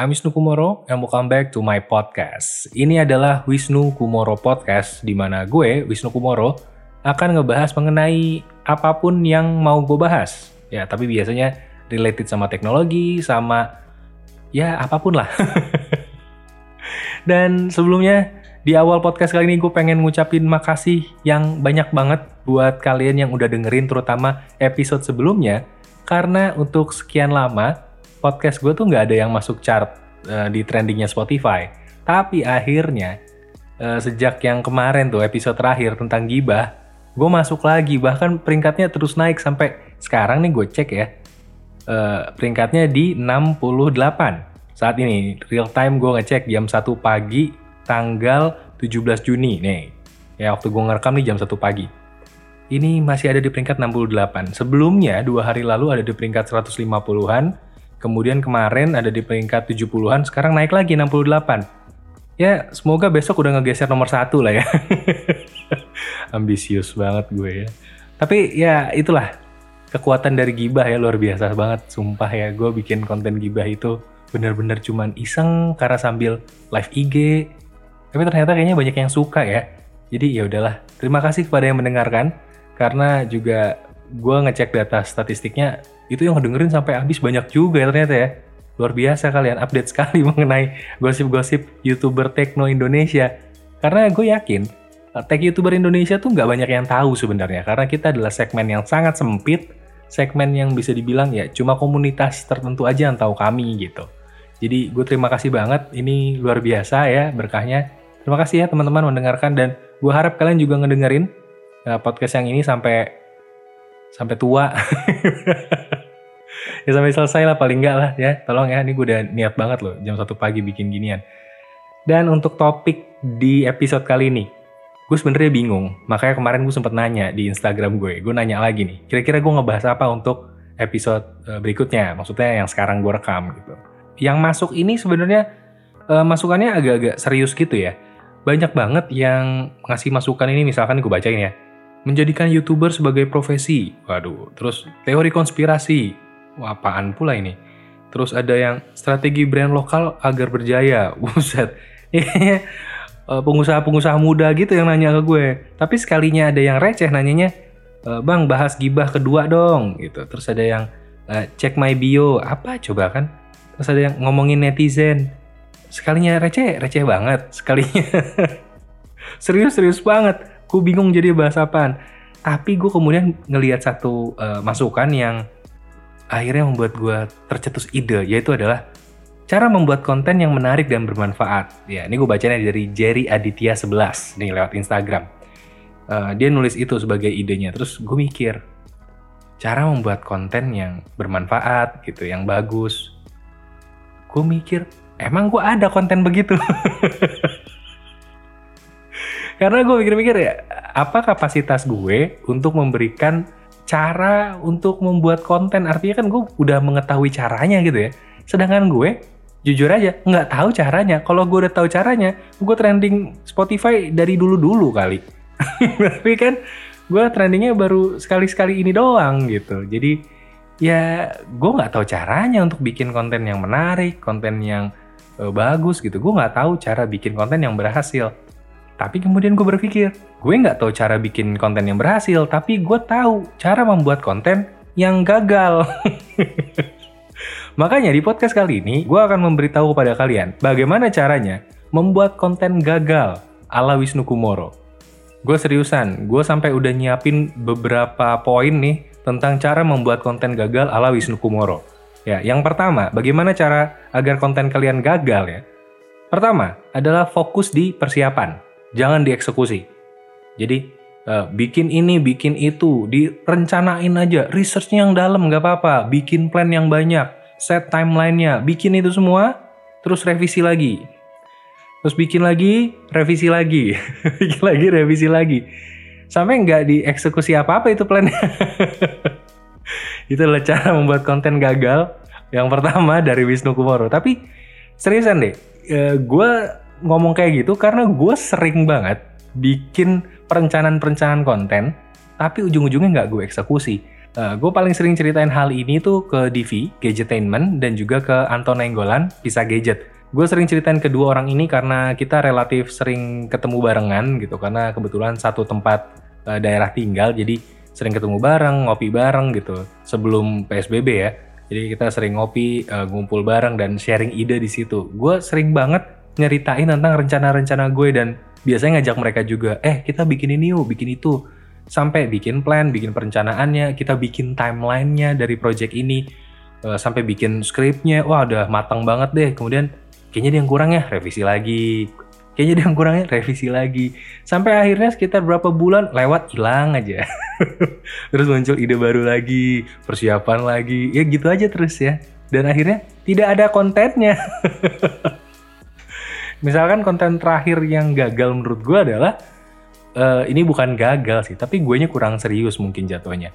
I'm Wisnu Kumoro and welcome back to my podcast. Ini adalah Wisnu Kumoro Podcast di mana gue, Wisnu Kumoro, akan ngebahas mengenai apa pun yang mau gue bahas. Ya, tapi biasanya related sama teknologi, sama ya apa pun lah. Dan sebelumnya di awal podcast kali ini gue pengen ngucapin makasih yang banyak banget buat kalian yang udah dengerin terutama episode sebelumnya karena untuk sekian lama podcast gue tuh nggak ada yang masuk chart uh, di trendingnya Spotify. Tapi akhirnya uh, sejak yang kemarin tuh episode terakhir tentang gibah, gue masuk lagi. Bahkan peringkatnya terus naik sampai sekarang nih gue cek ya. Uh, peringkatnya di 68 saat ini real time gue ngecek jam 1 pagi tanggal 17 Juni. Nih ya waktu gue ngerekam nih jam 1 pagi. Ini masih ada di peringkat 68 sebelumnya dua hari lalu ada di peringkat 150-an Kemudian kemarin ada di peringkat 70-an, sekarang naik lagi 68. Ya, semoga besok udah ngegeser nomor satu lah ya. Ambisius banget gue ya. Tapi ya itulah kekuatan dari gibah ya luar biasa banget. Sumpah ya, gue bikin konten gibah itu bener-bener cuman iseng karena sambil live IG. Tapi ternyata kayaknya banyak yang suka ya. Jadi ya udahlah. Terima kasih kepada yang mendengarkan karena juga gue ngecek data statistiknya itu yang dengerin sampai habis banyak juga ya ternyata ya. Luar biasa kalian update sekali mengenai gosip-gosip YouTuber Tekno Indonesia. Karena gue yakin eh, tech YouTuber Indonesia tuh nggak banyak yang tahu sebenarnya karena kita adalah segmen yang sangat sempit, segmen yang bisa dibilang ya cuma komunitas tertentu aja yang tahu kami gitu. Jadi gue terima kasih banget, ini luar biasa ya berkahnya. Terima kasih ya teman-teman mendengarkan dan gue harap kalian juga ngedengerin uh, podcast yang ini sampai sampai tua. ya sampai selesai lah paling enggak lah ya. Tolong ya, ini gue udah niat banget loh jam satu pagi bikin ginian. Dan untuk topik di episode kali ini, gue sebenarnya bingung. Makanya kemarin gue sempet nanya di Instagram gue. Gue nanya lagi nih, kira-kira gue ngebahas apa untuk episode eh, berikutnya? Maksudnya yang sekarang gue rekam gitu. Yang masuk ini sebenarnya uh, masukannya agak-agak serius gitu ya. Banyak banget yang ngasih masukan ini misalkan gue bacain ya menjadikan youtuber sebagai profesi. Waduh, terus teori konspirasi. Wah, apaan pula ini? Terus ada yang strategi brand lokal agar berjaya. Buset. Eh, pengusaha-pengusaha muda gitu yang nanya ke gue. Tapi sekalinya ada yang receh nanyanya, e, "Bang, bahas gibah kedua dong." gitu. Terus ada yang e, cek my bio. Apa coba kan? Terus ada yang ngomongin netizen. Sekalinya receh, receh banget. Sekalinya serius-serius banget gue bingung jadi bahas apaan tapi gue kemudian ngelihat satu uh, masukan yang akhirnya membuat gue tercetus ide yaitu adalah cara membuat konten yang menarik dan bermanfaat. Ya ini gue bacanya dari Jerry Aditya 11 nih lewat Instagram. Uh, dia nulis itu sebagai idenya. Terus gue mikir cara membuat konten yang bermanfaat gitu yang bagus. Gue mikir emang gue ada konten begitu? Karena gue mikir-mikir ya, apa kapasitas gue untuk memberikan cara untuk membuat konten? Artinya kan gue udah mengetahui caranya gitu ya. Sedangkan gue jujur aja nggak tahu caranya. Kalau gue udah tahu caranya, gue trending Spotify dari dulu-dulu kali. Tapi kan gue trendingnya baru sekali-sekali ini doang gitu. Jadi ya gue nggak tahu caranya untuk bikin konten yang menarik, konten yang uh, bagus gitu. Gue nggak tahu cara bikin konten yang berhasil. Tapi kemudian gue berpikir, gue nggak tahu cara bikin konten yang berhasil, tapi gue tahu cara membuat konten yang gagal. Makanya di podcast kali ini, gue akan memberitahu kepada kalian bagaimana caranya membuat konten gagal ala Wisnu Kumoro. Gue seriusan, gue sampai udah nyiapin beberapa poin nih tentang cara membuat konten gagal ala Wisnu Kumoro. Ya, yang pertama, bagaimana cara agar konten kalian gagal ya? Pertama adalah fokus di persiapan jangan dieksekusi. Jadi uh, bikin ini, bikin itu, direncanain aja, researchnya yang dalam nggak apa-apa, bikin plan yang banyak, set timelinenya, bikin itu semua, terus revisi lagi. Terus bikin lagi, revisi lagi, bikin lagi, revisi lagi. Sampai nggak dieksekusi apa-apa itu plannya. itu adalah cara membuat konten gagal. Yang pertama dari Wisnu Kumoro. Tapi seriusan deh, uh, gue ngomong kayak gitu karena gue sering banget bikin perencanaan-perencanaan konten, tapi ujung-ujungnya nggak gue eksekusi. Uh, gue paling sering ceritain hal ini tuh ke Divi, Gadgetainment, dan juga ke Anton Nenggolan, Bisa Gadget. Gue sering ceritain kedua orang ini karena kita relatif sering ketemu barengan gitu, karena kebetulan satu tempat uh, daerah tinggal, jadi sering ketemu bareng, ngopi bareng gitu, sebelum PSBB ya. Jadi kita sering ngopi, uh, ngumpul bareng, dan sharing ide di situ. Gue sering banget nyeritain tentang rencana-rencana gue dan biasanya ngajak mereka juga, eh kita bikin ini yuk, bikin itu sampai bikin plan, bikin perencanaannya, kita bikin timelinenya dari project ini, uh, sampai bikin skripnya, wah udah matang banget deh. Kemudian kayaknya dia yang kurang ya, revisi lagi. Kayaknya dia yang kurang ya, revisi lagi. Sampai akhirnya sekitar berapa bulan lewat hilang aja. terus muncul ide baru lagi, persiapan lagi, ya gitu aja terus ya. Dan akhirnya tidak ada kontennya. Misalkan konten terakhir yang gagal menurut gue adalah uh, ini bukan gagal sih, tapi gue nya kurang serius mungkin jatuhnya.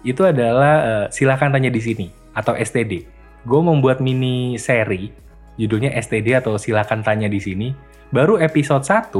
Itu adalah uh, silakan tanya di sini atau STD. Gue membuat mini seri judulnya STD atau silakan tanya di sini. Baru episode 1,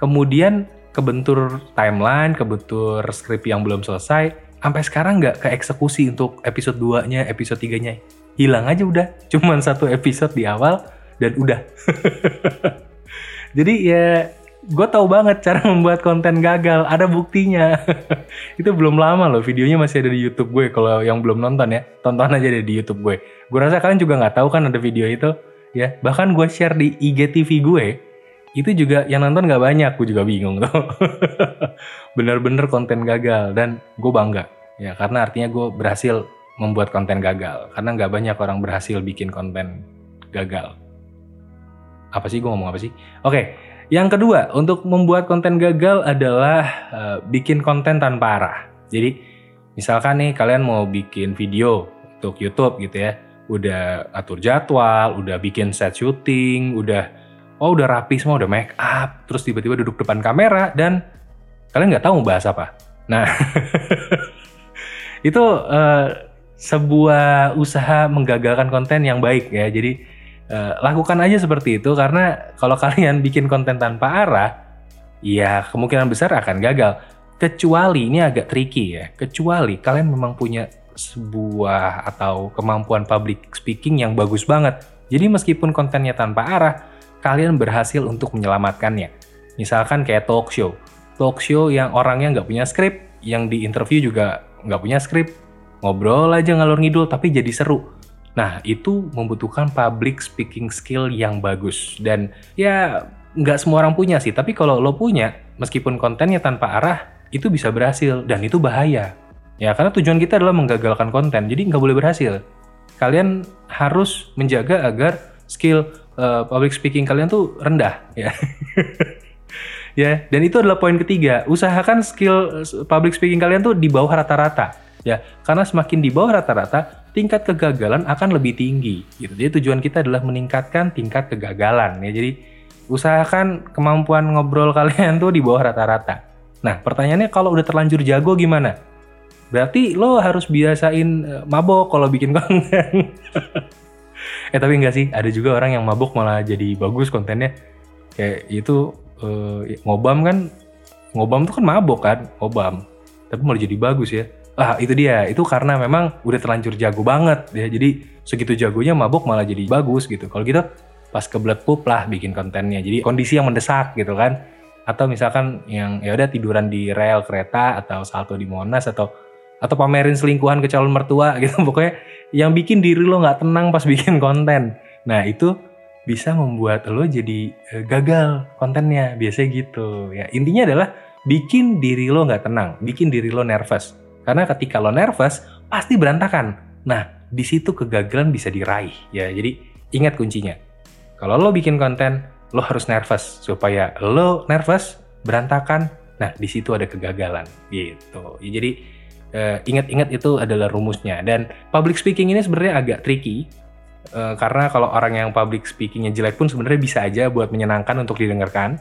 kemudian kebentur timeline, kebentur skrip yang belum selesai, sampai sekarang nggak ke eksekusi untuk episode 2-nya, episode 3-nya. Hilang aja udah, cuman satu episode di awal dan udah. Jadi ya gue tahu banget cara membuat konten gagal. Ada buktinya. Itu belum lama loh videonya masih ada di YouTube gue. Kalau yang belum nonton ya tonton aja deh di YouTube gue. Gue rasa kalian juga nggak tahu kan ada video itu ya. Bahkan gue share di IGTV gue itu juga yang nonton nggak banyak. Gue juga bingung tuh. Bener-bener konten gagal. Dan gue bangga ya. Karena artinya gue berhasil membuat konten gagal. Karena nggak banyak orang berhasil bikin konten gagal apa sih gue ngomong apa sih oke yang kedua, untuk membuat konten gagal adalah uh, bikin konten tanpa arah. Jadi, misalkan nih kalian mau bikin video untuk YouTube gitu ya, udah atur jadwal, udah bikin set syuting, udah oh udah rapi semua, udah make up, terus tiba-tiba duduk depan kamera dan kalian nggak tahu bahas apa. Nah, itu uh, sebuah usaha menggagalkan konten yang baik ya. Jadi Uh, lakukan aja seperti itu karena kalau kalian bikin konten tanpa arah, ya kemungkinan besar akan gagal. Kecuali ini agak tricky ya. Kecuali kalian memang punya sebuah atau kemampuan public speaking yang bagus banget. Jadi meskipun kontennya tanpa arah, kalian berhasil untuk menyelamatkannya. Misalkan kayak talk show. Talk show yang orangnya nggak punya skrip, yang di interview juga nggak punya skrip, ngobrol aja ngalur ngidul tapi jadi seru Nah, itu membutuhkan public speaking skill yang bagus. Dan ya, nggak semua orang punya sih. Tapi kalau lo punya, meskipun kontennya tanpa arah, itu bisa berhasil. Dan itu bahaya. Ya, karena tujuan kita adalah menggagalkan konten. Jadi nggak boleh berhasil. Kalian harus menjaga agar skill uh, public speaking kalian tuh rendah. Ya. ya, dan itu adalah poin ketiga. Usahakan skill eh, public speaking kalian tuh di bawah rata-rata. Ya, karena semakin di bawah rata-rata, tingkat kegagalan akan lebih tinggi gitu. Jadi tujuan kita adalah meningkatkan tingkat kegagalan ya. Jadi usahakan kemampuan ngobrol kalian tuh di bawah rata-rata. Nah, pertanyaannya kalau udah terlanjur jago gimana? Berarti lo harus biasain eh, mabok kalau bikin konten. eh tapi enggak sih, ada juga orang yang mabok malah jadi bagus kontennya. Kayak itu eh, ngobam kan, ngobam tuh kan mabok kan, ngobam. Tapi malah jadi bagus ya Ah itu dia, itu karena memang udah terlanjur jago banget ya. Jadi segitu jagonya mabuk malah jadi bagus gitu. Kalau gitu pas kebelet pup lah bikin kontennya. Jadi kondisi yang mendesak gitu kan. Atau misalkan yang ya udah tiduran di rel kereta atau salto di Monas atau atau pamerin selingkuhan ke calon mertua gitu. Pokoknya yang bikin diri lo nggak tenang pas bikin konten. Nah itu bisa membuat lo jadi e, gagal kontennya biasanya gitu ya intinya adalah bikin diri lo nggak tenang bikin diri lo nervous karena ketika lo nervous, pasti berantakan. Nah, di situ kegagalan bisa diraih ya. Jadi ingat kuncinya. Kalau lo bikin konten, lo harus nervous supaya lo nervous berantakan. Nah, di situ ada kegagalan gitu. Ya, jadi uh, ingat-ingat itu adalah rumusnya. Dan public speaking ini sebenarnya agak tricky uh, karena kalau orang yang public speakingnya jelek pun sebenarnya bisa aja buat menyenangkan untuk didengarkan.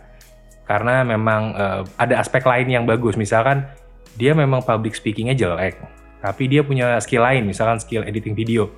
Karena memang uh, ada aspek lain yang bagus. Misalkan dia memang public speakingnya jelek, tapi dia punya skill lain, misalkan skill editing video.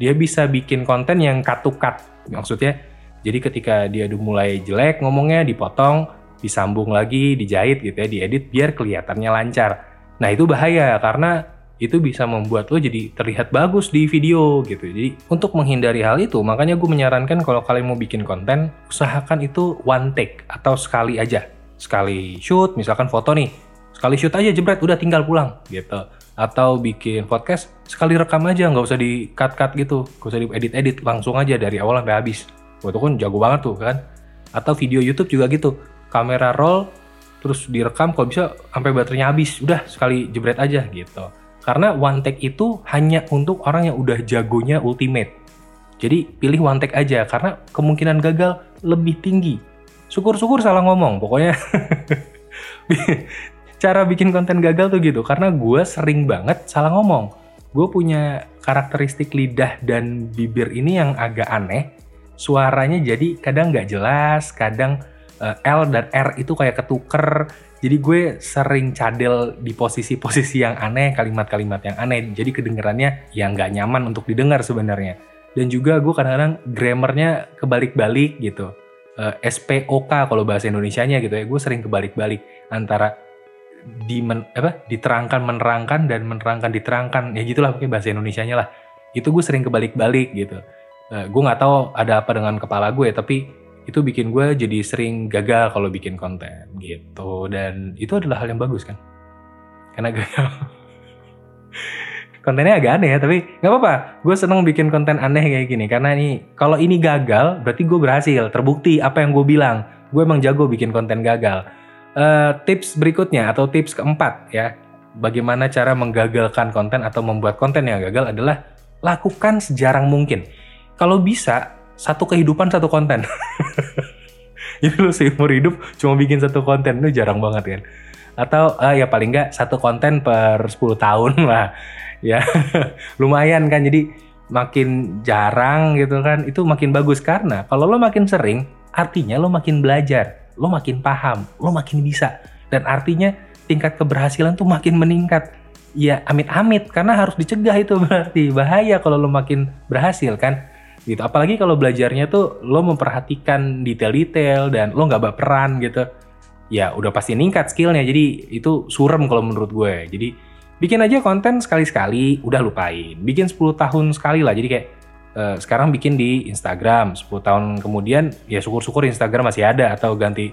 Dia bisa bikin konten yang cut to cut, maksudnya jadi ketika dia udah mulai jelek ngomongnya dipotong, disambung lagi, dijahit gitu ya, diedit biar kelihatannya lancar. Nah itu bahaya karena itu bisa membuat lo jadi terlihat bagus di video gitu. Jadi untuk menghindari hal itu, makanya gue menyarankan kalau kalian mau bikin konten, usahakan itu one take atau sekali aja. Sekali shoot, misalkan foto nih, sekali shoot aja jebret, udah tinggal pulang gitu. Atau bikin podcast, sekali rekam aja, nggak usah di cut-cut gitu, nggak usah di edit-edit, langsung aja dari awal sampai habis. Tuh kan jago banget tuh kan. Atau video YouTube juga gitu, kamera roll, terus direkam kalau bisa sampai baterainya habis, udah sekali jebret aja gitu karena one take itu hanya untuk orang yang udah jagonya ultimate. Jadi pilih one take aja karena kemungkinan gagal lebih tinggi. Syukur-syukur salah ngomong, pokoknya cara bikin konten gagal tuh gitu karena gue sering banget salah ngomong. Gue punya karakteristik lidah dan bibir ini yang agak aneh. Suaranya jadi kadang nggak jelas, kadang uh, L dan R itu kayak ketuker jadi gue sering cadel di posisi-posisi yang aneh, kalimat-kalimat yang aneh. Jadi kedengarannya yang nggak nyaman untuk didengar sebenarnya. Dan juga gue kadang-kadang grammarnya kebalik-balik gitu. Uh, eh, SPOK kalau bahasa Indonesia-nya gitu ya. Gue sering kebalik-balik antara di men, apa diterangkan menerangkan dan menerangkan diterangkan. Ya gitulah pakai bahasa Indonesia-nya lah. Itu gue sering kebalik-balik gitu. Uh, gue nggak tahu ada apa dengan kepala gue tapi itu bikin gue jadi sering gagal kalau bikin konten gitu. Dan itu adalah hal yang bagus kan? Karena gagal kontennya agak aneh ya tapi nggak apa-apa. Gue seneng bikin konten aneh kayak gini karena ini kalau ini gagal berarti gue berhasil. Terbukti apa yang gue bilang. Gue emang jago bikin konten gagal uh, tips berikutnya atau tips keempat ya bagaimana cara menggagalkan konten atau membuat konten yang gagal adalah lakukan sejarang mungkin kalau bisa satu kehidupan satu konten. Jadi lu seumur hidup cuma bikin satu konten itu jarang banget kan. Atau uh, ya paling nggak satu konten per 10 tahun lah. Ya lumayan kan jadi makin jarang gitu kan itu makin bagus karena kalau lo makin sering artinya lo makin belajar, lo makin paham, lo makin bisa. Dan artinya tingkat keberhasilan tuh makin meningkat. Ya amit-amit karena harus dicegah itu berarti. Bahaya kalau lo makin berhasil kan? Gitu. Apalagi kalau belajarnya tuh lo memperhatikan detail-detail dan lo nggak baperan gitu. Ya udah pasti ningkat skillnya. Jadi itu surem kalau menurut gue. Jadi bikin aja konten sekali-sekali udah lupain. Bikin 10 tahun sekali lah. Jadi kayak uh, sekarang bikin di Instagram. 10 tahun kemudian ya syukur-syukur Instagram masih ada atau ganti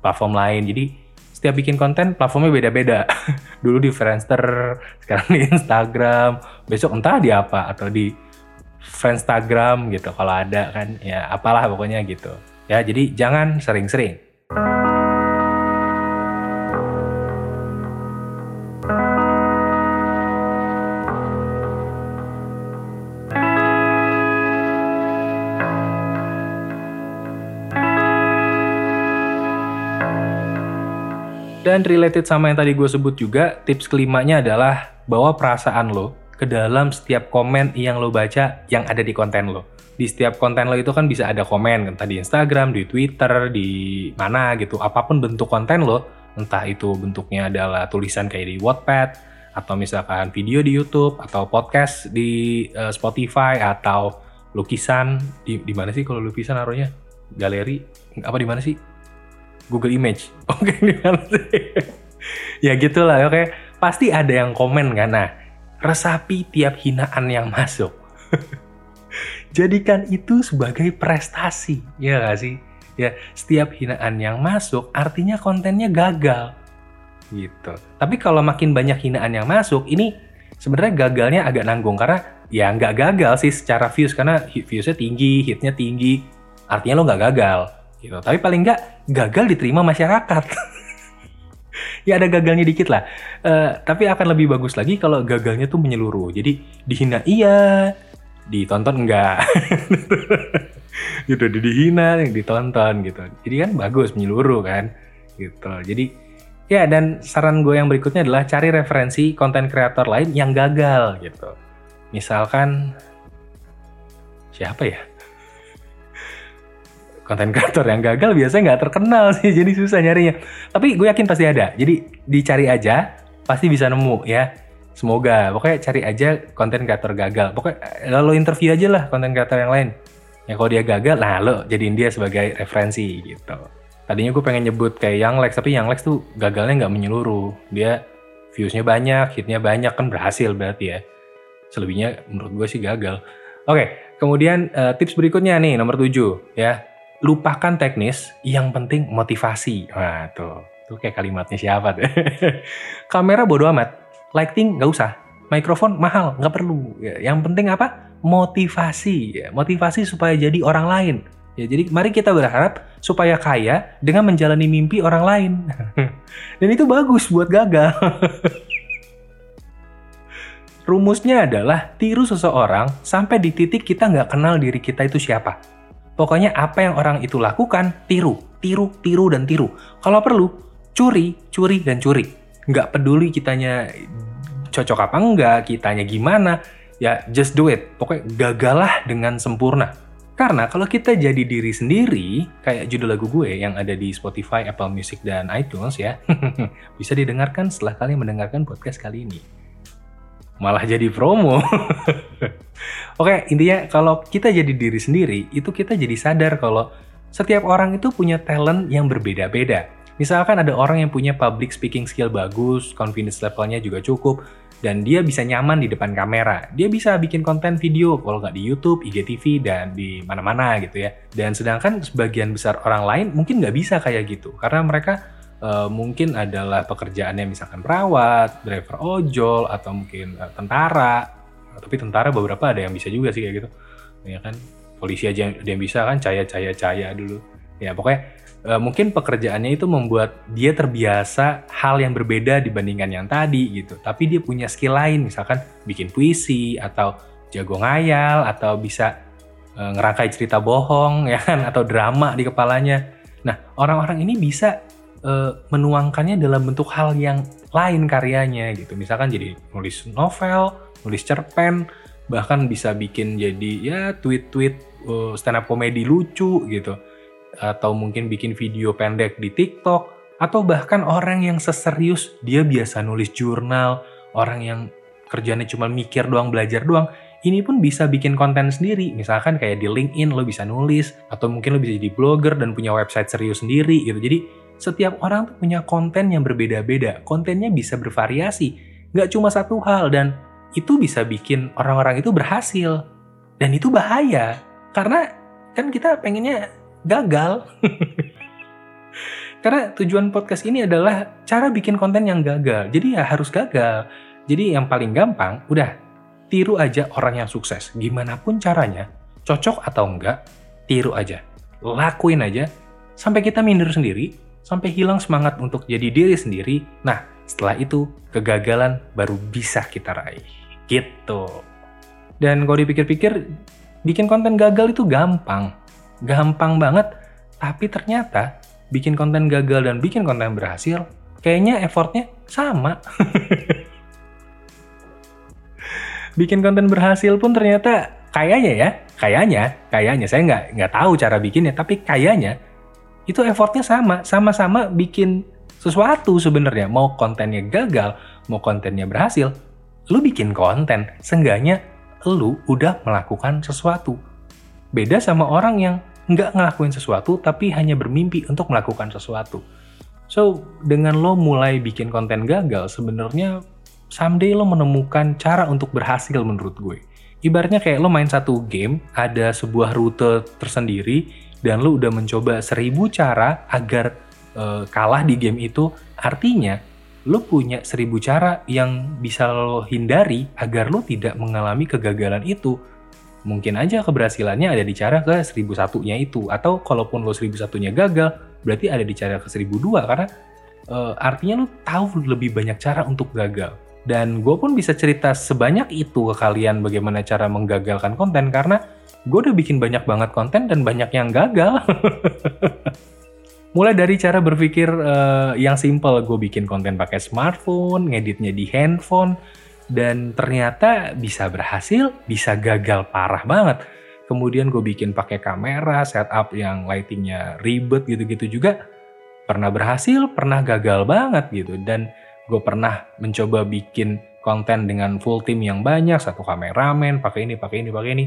platform lain. Jadi setiap bikin konten platformnya beda-beda. Dulu di Friendster sekarang di Instagram. Besok entah di apa atau di Friendstagram gitu kalau ada kan. Ya apalah pokoknya gitu. Ya jadi jangan sering-sering Dan related sama yang tadi gue sebut juga, tips kelimanya adalah bawa perasaan lo ke dalam setiap komen yang lo baca yang ada di konten lo. Di setiap konten lo itu kan bisa ada komen, entah di Instagram, di Twitter, di mana gitu. Apa pun bentuk konten lo, entah itu bentuknya adalah tulisan kayak di Wattpad, atau misalkan video di YouTube, atau podcast di uh, Spotify, atau lukisan di di mana sih kalau lukisan naruhnya? Galeri apa di mana sih? Google Image. Oke, di mana sih? ya gitulah, oke. Pasti ada yang komen kan. Nah, resapi tiap hinaan yang masuk. Jadikan itu sebagai prestasi, ya gak sih? Ya, setiap hinaan yang masuk artinya kontennya gagal. Gitu. Tapi kalau makin banyak hinaan yang masuk, ini sebenarnya gagalnya agak nanggung karena ya nggak gagal sih secara views karena viewsnya tinggi, hitnya tinggi, artinya lo nggak gagal. Gitu. Tapi paling nggak gagal diterima masyarakat. ya ada gagalnya dikit lah. Uh, tapi akan lebih bagus lagi kalau gagalnya tuh menyeluruh. Jadi dihina iya, ditonton enggak. gitu, dihina ditonton gitu. Jadi kan bagus menyeluruh kan. Gitu. Jadi ya dan saran gue yang berikutnya adalah cari referensi konten kreator lain yang gagal gitu. Misalkan siapa ya? Konten kreator yang gagal biasanya nggak terkenal sih jadi susah nyarinya. Tapi gue yakin pasti ada. Jadi dicari aja pasti bisa nemu ya. Semoga. Pokoknya cari aja konten kreator gagal. Pokoknya lalu interview aja lah konten kreator yang lain. Ya kalau dia gagal nah lo jadiin dia sebagai referensi gitu. Tadinya gue pengen nyebut kayak Yang Lex tapi Yang Lex tuh gagalnya nggak menyeluruh. Dia viewsnya banyak, hitnya banyak kan berhasil berarti ya. Selebihnya menurut gue sih gagal. Oke, kemudian uh, tips berikutnya nih nomor 7 ya. Lupakan teknis, yang penting motivasi. Wah tuh, tuh kayak kalimatnya siapa tuh. Kamera bodo amat, lighting nggak usah, mikrofon mahal nggak perlu. Ya, yang penting apa? Motivasi. Ya, motivasi supaya jadi orang lain. Ya, jadi mari kita berharap supaya kaya dengan menjalani mimpi orang lain. Dan itu bagus buat gagal. Rumusnya adalah tiru seseorang sampai di titik kita nggak kenal diri kita itu siapa. Pokoknya apa yang orang itu lakukan, tiru, tiru, tiru, dan tiru. Kalau perlu, curi, curi, dan curi. Nggak peduli kitanya cocok apa enggak, kitanya gimana, ya just do it. Pokoknya gagalah dengan sempurna. Karena kalau kita jadi diri sendiri, kayak judul lagu gue yang ada di Spotify, Apple Music, dan iTunes ya, bisa didengarkan setelah kalian mendengarkan podcast kali ini malah jadi promo. Oke, intinya kalau kita jadi diri sendiri, itu kita jadi sadar kalau setiap orang itu punya talent yang berbeda-beda. Misalkan ada orang yang punya public speaking skill bagus, confidence levelnya juga cukup, dan dia bisa nyaman di depan kamera. Dia bisa bikin konten video kalau nggak di YouTube, IGTV, dan di mana-mana gitu ya. Dan sedangkan sebagian besar orang lain mungkin nggak bisa kayak gitu, karena mereka uh, mungkin adalah pekerjaannya misalkan perawat, driver ojol, atau mungkin uh, tentara. Tapi tentara beberapa ada yang bisa juga sih kayak gitu. Ya kan, polisi aja ada yang bisa kan, caya-caya-caya dulu. Ya pokoknya uh, mungkin pekerjaannya itu membuat dia terbiasa hal yang berbeda dibandingkan yang tadi gitu. Tapi dia punya skill lain, misalkan bikin puisi atau jago ngayal atau bisa uh, ngerangkai cerita bohong ya kan atau drama di kepalanya. Nah, orang-orang ini bisa uh, menuangkannya dalam bentuk hal yang lain karyanya gitu. Misalkan jadi nulis novel, nulis cerpen, bahkan bisa bikin jadi ya tweet-tweet uh, stand up komedi lucu gitu. Atau mungkin bikin video pendek di TikTok atau bahkan orang yang seserius dia biasa nulis jurnal, orang yang kerjanya cuma mikir doang, belajar doang, ini pun bisa bikin konten sendiri. Misalkan kayak di LinkedIn lo bisa nulis, atau mungkin lo bisa jadi blogger dan punya website serius sendiri gitu. Jadi setiap orang tuh punya konten yang berbeda-beda. Kontennya bisa bervariasi. Nggak cuma satu hal dan itu bisa bikin orang-orang itu berhasil. Dan itu bahaya. Karena kan kita pengennya gagal. Karena tujuan podcast ini adalah cara bikin konten yang gagal. Jadi ya harus gagal. Jadi yang paling gampang, udah tiru aja orang yang sukses. Gimana pun caranya, cocok atau enggak, tiru aja. Lakuin aja, sampai kita minder sendiri, sampai hilang semangat untuk jadi diri sendiri. Nah, setelah itu kegagalan baru bisa kita raih. Gitu. Dan kalau dipikir-pikir, bikin konten gagal itu gampang. Gampang banget. Tapi ternyata bikin konten gagal dan bikin konten berhasil, kayaknya effortnya sama. bikin konten berhasil pun ternyata kayaknya ya, kayaknya, kayaknya saya nggak nggak tahu cara bikinnya, tapi kayaknya itu effortnya sama, sama-sama bikin sesuatu sebenarnya. Mau kontennya gagal, mau kontennya berhasil, lu bikin konten, seenggaknya lu udah melakukan sesuatu. Beda sama orang yang nggak ngelakuin sesuatu tapi hanya bermimpi untuk melakukan sesuatu. So, dengan lo mulai bikin konten gagal, sebenarnya someday lo menemukan cara untuk berhasil menurut gue. Ibaratnya kayak lo main satu game, ada sebuah rute tersendiri, dan lu udah mencoba seribu cara agar uh, kalah di game itu, artinya lu punya seribu cara yang bisa lo hindari agar lu tidak mengalami kegagalan itu. Mungkin aja keberhasilannya ada di cara ke seribu satunya itu, atau kalaupun lo seribu satunya gagal, berarti ada di cara ke seribu dua karena uh, artinya lu tahu lebih banyak cara untuk gagal. Dan gue pun bisa cerita sebanyak itu ke kalian bagaimana cara menggagalkan konten karena gue udah bikin banyak banget konten dan banyak yang gagal. Mulai dari cara berpikir uh, yang simple, gue bikin konten pakai smartphone, ngeditnya di handphone, dan ternyata bisa berhasil, bisa gagal parah banget. Kemudian gue bikin pakai kamera, setup yang lightingnya ribet gitu-gitu juga. Pernah berhasil, pernah gagal banget gitu. Dan gue pernah mencoba bikin konten dengan full team yang banyak, satu kameramen, pakai ini, pakai ini, pakai ini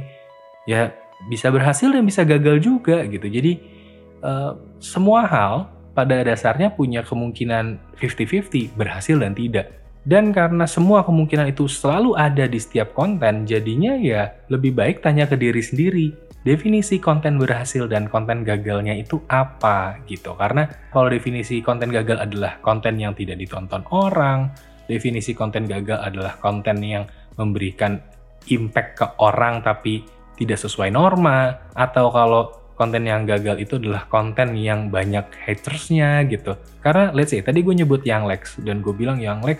ya bisa berhasil dan bisa gagal juga gitu. Jadi uh, semua hal pada dasarnya punya kemungkinan 50-50 berhasil dan tidak. Dan karena semua kemungkinan itu selalu ada di setiap konten, jadinya ya lebih baik tanya ke diri sendiri. Definisi konten berhasil dan konten gagalnya itu apa gitu. Karena kalau definisi konten gagal adalah konten yang tidak ditonton orang, definisi konten gagal adalah konten yang memberikan impact ke orang tapi tidak sesuai norma, atau kalau konten yang gagal itu adalah konten yang banyak hatersnya gitu. Karena let's say tadi gue nyebut Yang Lex dan gue bilang Yang Lex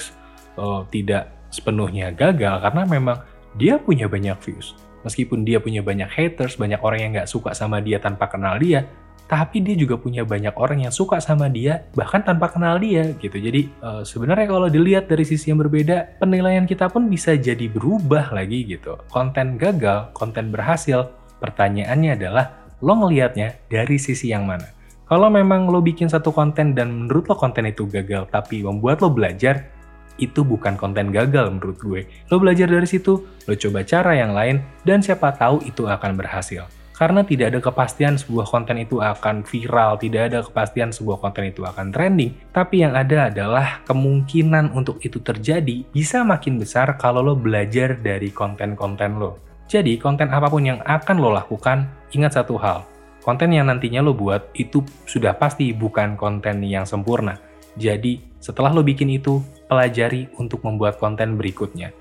uh, tidak sepenuhnya gagal karena memang dia punya banyak views. Meskipun dia punya banyak haters, banyak orang yang nggak suka sama dia tanpa kenal dia, tapi dia juga punya banyak orang yang suka sama dia bahkan tanpa kenal dia gitu. Jadi uh, sebenarnya kalau dilihat dari sisi yang berbeda, penilaian kita pun bisa jadi berubah lagi gitu. Konten gagal, konten berhasil, pertanyaannya adalah lo ngelihatnya dari sisi yang mana? Kalau memang lo bikin satu konten dan menurut lo konten itu gagal tapi membuat lo belajar, itu bukan konten gagal menurut gue. Lo belajar dari situ, lo coba cara yang lain, dan siapa tahu itu akan berhasil. Karena tidak ada kepastian sebuah konten itu akan viral, tidak ada kepastian sebuah konten itu akan trending, tapi yang ada adalah kemungkinan untuk itu terjadi bisa makin besar kalau lo belajar dari konten-konten lo. Jadi, konten apa pun yang akan lo lakukan, ingat satu hal, konten yang nantinya lo buat itu sudah pasti bukan konten yang sempurna. Jadi, setelah lo bikin itu, pelajari untuk membuat konten berikutnya.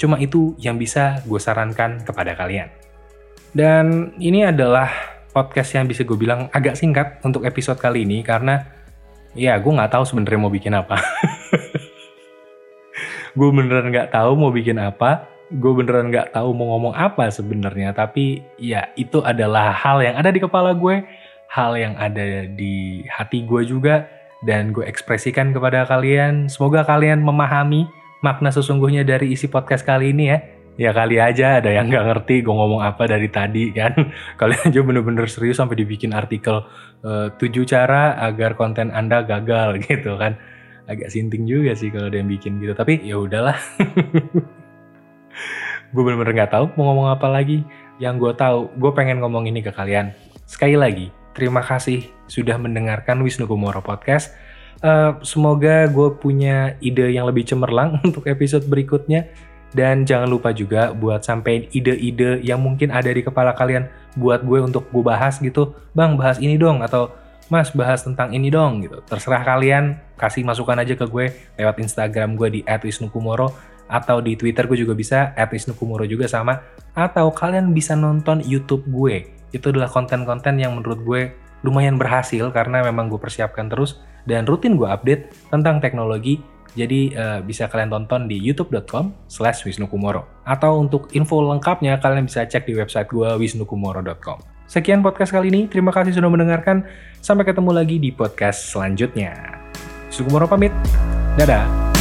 Cuma itu yang bisa gue sarankan kepada kalian. Dan ini adalah podcast yang bisa gue bilang agak singkat untuk episode kali ini karena ya gue nggak tahu sebenarnya mau bikin apa. gue beneran nggak tahu mau bikin apa. Gue beneran nggak tahu mau ngomong apa sebenarnya. Tapi ya itu adalah hal yang ada di kepala gue, hal yang ada di hati gue juga dan gue ekspresikan kepada kalian. Semoga kalian memahami makna sesungguhnya dari isi podcast kali ini ya. Ya kali aja ada yang nggak ngerti gue ngomong apa dari tadi kan. Kalian aja bener-bener serius sampai dibikin artikel uh, cara agar konten Anda gagal gitu kan. Agak sinting juga sih kalau ada yang bikin gitu. Tapi ya udahlah. gue bener-bener nggak tahu mau ngomong apa lagi. Yang gue tahu, gue pengen ngomong ini ke kalian. Sekali lagi, Terima kasih sudah mendengarkan Wisnu Kumoro Podcast. Uh, semoga gue punya ide yang lebih cemerlang untuk episode berikutnya. Dan jangan lupa juga buat sampein ide-ide yang mungkin ada di kepala kalian buat gue untuk gue bahas gitu. Bang, bahas ini dong. Atau Mas, bahas tentang ini dong gitu. Terserah kalian, kasih masukan aja ke gue lewat Instagram gue di @wisnukumoro atau di Twitter gue juga bisa @wisnukumoro juga sama. Atau kalian bisa nonton YouTube gue. Itu adalah konten-konten yang menurut gue lumayan berhasil karena memang gue persiapkan terus. Dan rutin gue update tentang teknologi. Jadi uh, bisa kalian tonton di youtube.com slash wisnukumoro atau untuk info lengkapnya kalian bisa cek di website gue wisnukumoro.com sekian podcast kali ini. Terima kasih sudah mendengarkan. Sampai ketemu lagi di podcast selanjutnya. Wisnukumoro pamit. Dadah